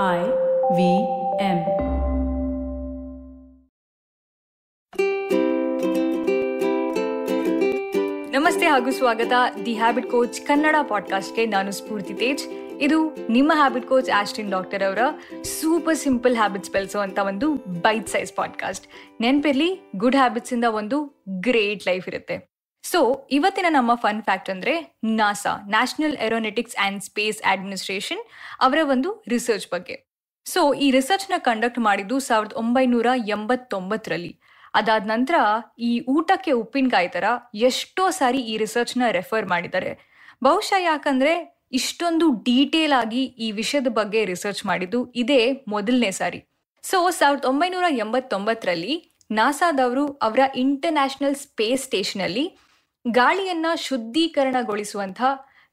I V M. ನಮಸ್ತೆ ಹಾಗೂ ಸ್ವಾಗತ. ದಿ ಹ್ಯಾಬಿಟ್ ಕೋಚ್ ಕನ್ನಡ ಪಾಡ್ಕಾಸ್ಟ್ಗೆ ನಾನು ಸ್ಫೂರ್ತಿ ತೇಜ್. ಇದು ನಿಮ್ಮ ಹ್ಯಾಬಿಟ್ ಕೋಚ್ ಆಸ್ಟಿನ್ ಡಾಕ್ಟರ್ ಅವರ ಸೂಪರ್ ಸಿಂಪಲ್ ಹ್ಯಾಬಿಟ್ಸ್ ಬೆಳೆಸುವಂತ ಒಂದು ಬೈಟ್ ಸೈಜ್ ಪಾಡ್ಕಾಸ್ಟ್ ನೆನ್ಪಿರ್ಲಿ, ಗುಡ್ ಹ್ಯಾಬಿಟ್ಸ್ ಇಂದ ಒಂದು ಗ್ರೇಟ್ ಲೈಫ್ ಇರುತ್ತೆ. ಸೊ ಇವತ್ತಿನ ನಮ್ಮ ಫನ್ ಫ್ಯಾಕ್ಟ್ ಅಂದ್ರೆ NASA National Aeronautics and Space Administration ಅವರ ಒಂದು ರಿಸರ್ಚ್ ಬಗ್ಗೆ. ಸೊ ಈ ರಿಸರ್ಚ್ನ ಕಂಡಕ್ಟ್ ಮಾಡಿದ್ದು ಸಾವಿರದ ಒಂಬೈನೂರ ಎಂಬತ್ತೊಂಬತ್ತರಲ್ಲಿ. ಅದಾದ ನಂತರ ಈ ಊಟಕ್ಕೆ ಉಪ್ಪಿನಕಾಯಿ ತರ ಎಷ್ಟೋ ಸಾರಿ ಈ ರಿಸರ್ಚ್ನ ರೆಫರ್ ಮಾಡಿದ್ದಾರೆ. ಬಹುಶಃ ಯಾಕಂದ್ರೆ ಇಷ್ಟೊಂದು ಡೀಟೇಲ್ ಆಗಿ ಈ ವಿಷಯದ ಬಗ್ಗೆ ರಿಸರ್ಚ್ ಮಾಡಿದ್ದು ಇದೇ ಮೊದಲನೇ ಸಾರಿ. ಸೊ ಸಾವಿರದ ಒಂಬೈನೂರ ಎಂಬತ್ತೊಂಬತ್ತರಲ್ಲಿ ನಾಸಾದವರು ಅವರ ಇಂಟರ್ನ್ಯಾಷನಲ್ ಸ್ಪೇಸ್ ಸ್ಟೇಷನ್ ಅಲ್ಲಿ ಗಾಳಿಯನ್ನ ಶುದ್ಧೀಕರಣಗೊಳಿಸುವಂತ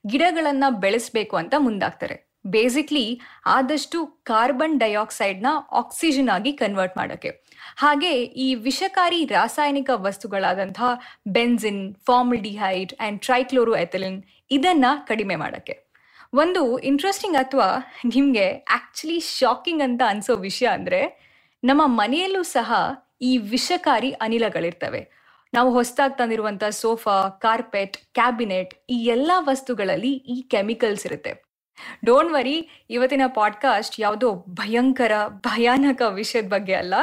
ಗಿಡಗಳನ್ನ ಬೆಳೆಸಬೇಕು ಅಂತ ಮುಂದಾಗ್ತಾರೆ. ಬೇಸಿಕ್ಲಿ ಆದಷ್ಟು ಕಾರ್ಬನ್ ಡೈಆಕ್ಸೈಡ್ನ ಆಕ್ಸಿಜನ್ ಆಗಿ ಕನ್ವರ್ಟ್ ಮಾಡೋಕ್ಕೆ. ಹಾಗೆ ಈ ವಿಷಕಾರಿ ರಾಸಾಯನಿಕ ವಸ್ತುಗಳಾದಂತಹ benzene formaldehyde and trichloroethylene ಇದನ್ನ ಕಡಿಮೆ ಮಾಡೋಕ್ಕೆ. ಒಂದು ಇಂಟ್ರೆಸ್ಟಿಂಗ್ ಅಥವಾ ನಿಮಗೆ ಆ್ಯಕ್ಚುಲಿ ಶಾಕಿಂಗ್ ಅಂತ ಅನ್ಸೋ ವಿಷಯ ಅಂದ್ರೆ, ನಮ್ಮ ಮನೆಯಲ್ಲೂ ಸಹ ಈ ವಿಷಕಾರಿ ಅನಿಲಗಳಿರ್ತವೆ. ನಾವು ಹೊಸದಾಗಿ ತಂದಿರುವಂತ ಸೋಫಾ, ಕಾರ್ಪೆಟ್, ಕ್ಯಾಬಿನೆಟ್ ಈ ಎಲ್ಲ ವಸ್ತುಗಳಲ್ಲಿ ಈ ಕೆಮಿಕಲ್ಸ್ ಇರುತ್ತೆ. ಡೋಂಟ್ ವರಿ ಇವತ್ತಿನ ಪಾಡ್ಕಾಸ್ಟ್ ಯಾವುದೋ ಭಯಂಕರ, ಭಯಾನಕ ವಿಷಯದ ಬಗ್ಗೆ ಅಲ್ಲ.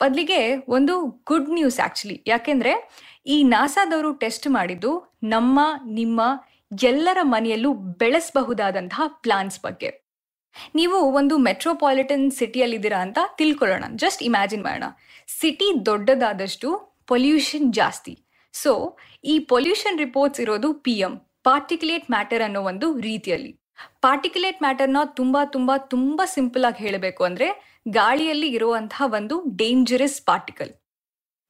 ಬದಲಿಗೆ ಒಂದು ಗುಡ್ ನ್ಯೂಸ್ ಆಕ್ಚುಲಿ ಯಾಕೆಂದ್ರೆ ಈ ನಾಸಾದವರು ಟೆಸ್ಟ್ ಮಾಡಿದ್ದು ನಮ್ಮ, ನಿಮ್ಮ ಎಲ್ಲರ ಮನೆಯಲ್ಲೂ ಬೆಳೆಸಬಹುದಾದಂತಹ ಪ್ಲಾನ್ಸ್ ಬಗ್ಗೆ. ನೀವು ಒಂದು ಮೆಟ್ರೋಪಾಲಿಟನ್ ಸಿಟಿಯಲ್ಲಿದ್ದೀರಾ ಅಂತ ತಿಳ್ಕೊಳ್ಳೋಣ. ಜಸ್ಟ್ ಇಮ್ಯಾಜಿನ್ ಮಾಡೋಣ. ಸಿಟಿ ದೊಡ್ಡದಾದಷ್ಟು ಪೊಲ್ಯೂಷನ್ ಜಾಸ್ತಿ. ಸೊ ಈ ಪೊಲ್ಯೂಷನ್ ರಿಪೋರ್ಟ್ಸ್ ಇರೋದು ಪಿ ಎಂ ಪಾರ್ಟಿಕ್ಯುಲೇಟ್ ಮ್ಯಾಟರ್ ಅನ್ನೋ ಒಂದು ರೀತಿಯಲ್ಲಿ. ಪಾರ್ಟಿಕ್ಯುಲೇಟ್ ಮ್ಯಾಟರ್ನ ತುಂಬಾ ತುಂಬಾ ತುಂಬಾ ಸಿಂಪಲ್ ಆಗಿ ಹೇಳಬೇಕು ಅಂದ್ರೆ ಗಾಳಿಯಲ್ಲಿ ಇರುವಂತಹ ಒಂದು ಡೇಂಜರಸ್ ಪಾರ್ಟಿಕಲ್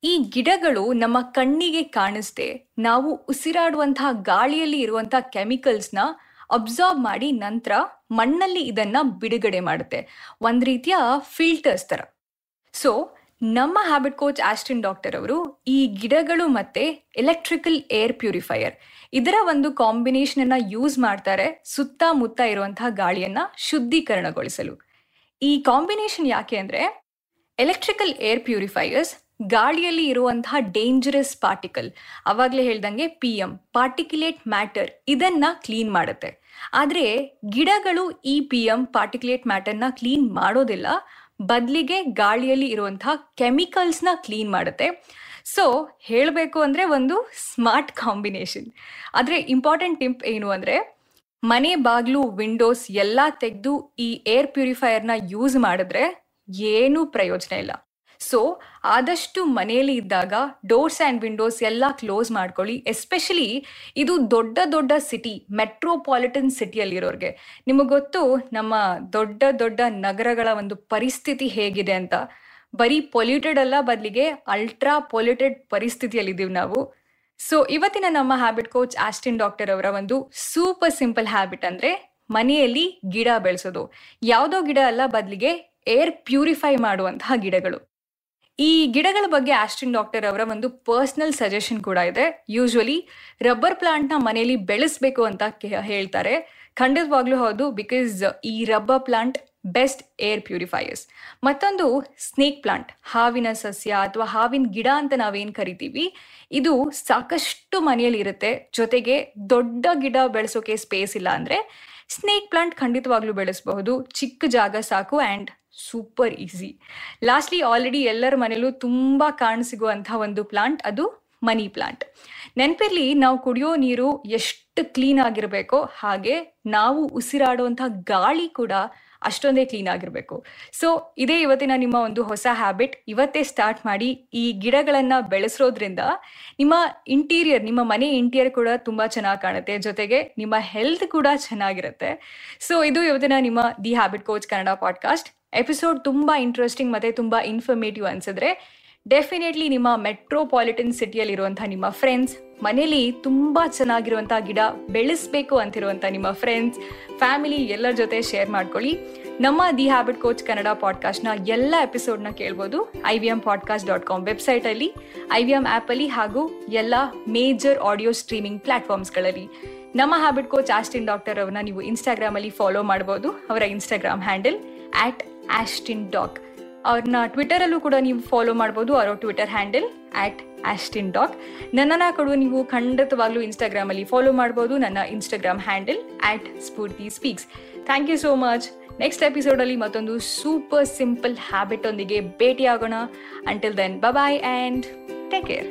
ಈ ಗಿಡಗಳು ನಮ್ಮ ಕಣ್ಣಿಗೆ ಕಾಣಿಸ್ದೆ ನಾವು ಉಸಿರಾಡುವಂತಹ ಗಾಳಿಯಲ್ಲಿ ಇರುವಂತಹ ಕೆಮಿಕಲ್ಸ್ನ ಅಬ್ಸಾರ್ಬ್ ಮಾಡಿ ನಂತರ ಮಣ್ಣಲ್ಲಿ ಇದನ್ನ ಬಿಡುಗಡೆ ಮಾಡುತ್ತೆ. ಒಂದ್ ರೀತಿಯ ಫಿಲ್ಟರ್ಸ್ ತರ. ಸೊ ನಮ್ಮ ಹ್ಯಾಬಿಟ್ ಕೋಚ್ ಆಸ್ಟಿನ್ ಡಾಕ್ಟರ್ ಅವರು ಈ ಗಿಡಗಳು ಮತ್ತೆ ಎಲೆಕ್ಟ್ರಿಕಲ್ ಏರ್ ಪ್ಯೂರಿಫೈಯರ್ ಇದರ ಒಂದು ಕಾಂಬಿನೇಷನ್ ಅನ್ನ ಯೂಸ್ ಮಾಡ್ತಾರೆ ಸುತ್ತಮುತ್ತ ಇರುವಂತಹ ಗಾಳಿಯನ್ನ ಶುದ್ಧೀಕರಣಗೊಳಿಸಲು. ಈ ಕಾಂಬಿನೇಷನ್ ಯಾಕೆ ಅಂದ್ರೆ ಎಲೆಕ್ಟ್ರಿಕಲ್ ಏರ್ ಪ್ಯೂರಿಫೈಯರ್ಸ್ ಗಾಳಿಯಲ್ಲಿ ಇರುವಂತಹ ಡೇಂಜರಸ್ ಪಾರ್ಟಿಕಲ್ ಅವಾಗಲೇ ಹೇಳ್ದಂಗೆ ಪಿ ಎಂ ಪಾರ್ಟಿಕ್ಯುಲೇಟ್ ಮ್ಯಾಟರ್ ಇದನ್ನ ಕ್ಲೀನ್ ಮಾಡುತ್ತೆ. ಆದರೆ ಗಿಡಗಳು ಈ ಪಿ ಎಂ ಪಾರ್ಟಿಕ್ಯುಲೇಟ್ ಮ್ಯಾಟರ್ನ ಕ್ಲೀನ್ ಮಾಡೋದಿಲ್ಲ ಬದಲಿಗೆ ಗಾಳಿಯಲ್ಲಿ ಇರುವಂತಹ ಕೆಮಿಕಲ್ಸ್ನ ಕ್ಲೀನ್ ಮಾಡುತ್ತೆ. ಸೊ ಹೇಳಬೇಕು ಅಂದರೆ ಒಂದು ಸ್ಮಾರ್ಟ್ ಕಾಂಬಿನೇಷನ್. ಆದರೆ ಇಂಪಾರ್ಟೆಂಟ್ ಟಿಪ್ ಏನು ಅಂದರೆ, ಮನೆ ಬಾಗಿಲು, ವಿಂಡೋಸ್ ಎಲ್ಲ ತೆಗೆದು ಈ ಏರ್ ಪ್ಯೂರಿಫೈಯರ್ನ ಯೂಸ್ ಮಾಡಿದ್ರೆ ಏನೂ ಪ್ರಯೋಜನ ಇಲ್ಲ. ಸೊ ಆದಷ್ಟು ಮನೆಯಲ್ಲಿ ಇದ್ದಾಗ ಡೋರ್ಸ್ ಆ್ಯಂಡ್ ವಿಂಡೋಸ್ ಎಲ್ಲ ಕ್ಲೋಸ್ ಮಾಡ್ಕೊಳ್ಳಿ. ಎಸ್ಪೆಷಲಿ ಇದು ದೊಡ್ಡ ದೊಡ್ಡ ಸಿಟಿ ಮೆಟ್ರೋಪಾಲಿಟನ್ ಸಿಟಿಯಲ್ಲಿರೋರಿಗೆ ನಿಮಗೆ ಗೊತ್ತು, ನಮ್ಮ ದೊಡ್ಡ ದೊಡ್ಡ ನಗರಗಳ ಒಂದು ಪರಿಸ್ಥಿತಿ ಹೇಗಿದೆ ಅಂತ. ಬರೀ ಪೊಲ್ಯೂಟೆಡ್ ಅಲ್ಲ ಬದಲಿಗೆ ಅಲ್ಟ್ರಾ ಪೊಲ್ಯೂಟೆಡ್ ಪರಿಸ್ಥಿತಿಯಲ್ಲಿದ್ದೀವಿ ನಾವು. ಸೊ ಇವತ್ತಿನ ನಮ್ಮ ಹ್ಯಾಬಿಟ್ ಕೋಚ್ ಆಸ್ಟಿನ್ ಡಾಕ್ಟರ್ ಅವರ ಒಂದು ಸೂಪರ್ ಸಿಂಪಲ್ ಹ್ಯಾಬಿಟ್ ಅಂದರೆ ಮನೆಯಲ್ಲಿ ಗಿಡ ಬೆಳೆಸೋದು. ಯಾವುದೋ ಗಿಡ ಅಲ್ಲ ಬದಲಿಗೆ ಏರ್ ಪ್ಯೂರಿಫೈ ಮಾಡುವಂತಹ ಗಿಡಗಳು. ಈ ಗಿಡಗಳ ಬಗ್ಗೆ ಆಸ್ಟಿನ್ ಡಾಕ್ಟರ್ ಅವರ ಒಂದು ಪರ್ಸನಲ್ ಸಜೆಷನ್ ಕೂಡ ಇದೆ. ಯೂಶ್ವಲಿ ರಬ್ಬರ್ ಪ್ಲಾಂಟ್ನ ಮನೆಯಲ್ಲಿ ಬೆಳೆಸಬೇಕು ಅಂತ ಹೇಳ್ತಾರೆ. ಖಂಡಿತವಾಗ್ಲೂ ಹೌದು, ಬಿಕಾಸ್ ಈ rubber plant best air purifiers. ಮತ್ತೊಂದು ಸ್ನೇಕ್ ಪ್ಲಾಂಟ್, ಹಾವಿನ ಸಸ್ಯ ಅಥವಾ ಹಾವಿನ ಗಿಡ ಅಂತ ನಾವೇನು ಕರಿತೀವಿ, ಇದು ಸಾಕಷ್ಟು ಮನೆಯಲ್ಲಿ ಇರುತ್ತೆ. ಜೊತೆಗೆ ದೊಡ್ಡ ಗಿಡ ಬೆಳೆಸೋಕೆ ಸ್ಪೇಸ್ ಇಲ್ಲ ಅಂದರೆ, ಸ್ನೇಕ್ ಪ್ಲಾಂಟ್ ಖಂಡಿತವಾಗ್ಲೂ ಬೆಳೆಸಬಹುದು. ಚಿಕ್ಕ ಜಾಗ ಸಾಕು and super easy. Lastly already ಎಲ್ಲರ ಮನೇಲೂ ತುಂಬ ಕಾಣಸಿಗುವಂಥ ಒಂದು ಪ್ಲಾಂಟ್, ಅದು ಮನಿ ಪ್ಲಾಂಟ್. ನೆನಪಿರ್ಲಿ, ನಾವು ಕುಡಿಯೋ ನೀರು ಎಷ್ಟು ಕ್ಲೀನ್ ಆಗಿರಬೇಕೋ ಹಾಗೆ ನಾವು ಉಸಿರಾಡುವಂತಹ ಗಾಳಿ ಕೂಡ ಅಷ್ಟೊಂದೇ ಕ್ಲೀನ್ ಆಗಿರಬೇಕು. ಸೊ, ಇದೇ ಇವತ್ತಿನ ನಿಮ್ಮ ಒಂದು ಹೊಸ ಹ್ಯಾಬಿಟ್. ಇವತ್ತೇ ಸ್ಟಾರ್ಟ್ ಮಾಡಿ ಈ ಗಿಡಗಳನ್ನು ಬೆಳೆಸೋದ್ರಿಂದ ನಿಮ್ಮ ಇಂಟೀರಿಯರ್, ನಿಮ್ಮ ಮನೆ ಇಂಟೀರಿಯರ್ ಕೂಡ ತುಂಬ ಚೆನ್ನಾಗಿ ಕಾಣುತ್ತೆ. ಜೊತೆಗೆ ನಿಮ್ಮ ಹೆಲ್ತ್ ಕೂಡ ಚೆನ್ನಾಗಿರುತ್ತೆ. ಸೊ, ಇದು ಇವತ್ತಿನ ನಿಮ್ಮ the habit coach Kannada podcast. Episode ತುಂಬ ಇಂಟ್ರೆಸ್ಟಿಂಗ್ ಮತ್ತು ತುಂಬ ಇನ್ಫಾರ್ಮೇಟಿವ್ ಅನ್ಸಿದ್ರೆ ಡೆಫಿನೆಟ್ಲಿ ನಿಮ್ಮ ಮೆಟ್ರೋಪಾಲಿಟನ್ ಸಿಟಿಯಲ್ಲಿರುವಂಥ ನಿಮ್ಮ ಫ್ರೆಂಡ್ಸ್ ಮನೇಲಿ ತುಂಬ ಚೆನ್ನಾಗಿರುವಂಥ ಗಿಡ ಬೆಳೆಸಬೇಕು ಅಂತಿರುವಂಥ ನಿಮ್ಮ ಫ್ರೆಂಡ್ಸ್ ಫ್ಯಾಮಿಲಿ ಎಲ್ಲರ ಜೊತೆ ಶೇರ್ ಮಾಡ್ಕೊಳ್ಳಿ. ನಮ್ಮ ದಿ ಹ್ಯಾಬಿಟ್ ಕೋಚ್ ಕನ್ನಡ ಪಾಡ್ಕಾಸ್ಟ್ನ ಎಲ್ಲ ಎಪಿಸೋಡ್ನ ಕೇಳ್ಬೋದು. I V M podcast dot com ವೆಬ್ಸೈಟಲ್ಲಿ ಐ ವಿ ಎಂ ಆ್ಯಪಲ್ಲಿ ಹಾಗೂ ಎಲ್ಲ ಮೇಜರ್ ಆಡಿಯೋ ಸ್ಟ್ರೀಮಿಂಗ್ ಪ್ಲಾಟ್ಫಾರ್ಮ್ಸ್ಗಳಲ್ಲಿ ನಮ್ಮ ಹ್ಯಾಬಿಟ್ ಕೋಚ್ ಆಸ್ಟಿನ್ ಡಾಕ್ಟರ್ ಅವ್ರನ್ನ ನೀವು ಇನ್ಸ್ಟಾಗ್ರಾಮಲ್ಲಿ ಫಾಲೋ ಮಾಡ್ಬೋದು. ಅವರ Instagram handle at Austin doc ಅವ್ರನ್ನ ಟ್ವಿಟರಲ್ಲೂ ಕೂಡ ನೀವು ಫಾಲೋ ಮಾಡ್ಬೋದು, ಅವರ Twitter handle at Austin doc ನನ್ನನ್ನು ಕೊಡುವ ನೀವು ಖಂಡಿತವಾಗ್ಲೂ ಇನ್ಸ್ಟಾಗ್ರಾಮಲ್ಲಿ ಫಾಲೋ ಮಾಡ್ಬೋದು, ನನ್ನ Instagram handle at Spoorthi speaks thank you so much next ಎಪಿಸೋಡಲ್ಲಿ ಮತ್ತೊಂದು ಸೂಪರ್ ಸಿಂಪಲ್ ಹ್ಯಾಬಿಟ್ ಒಂದಿಗೆ ಭೇಟಿಯಾಗೋಣ. Until then bye and take care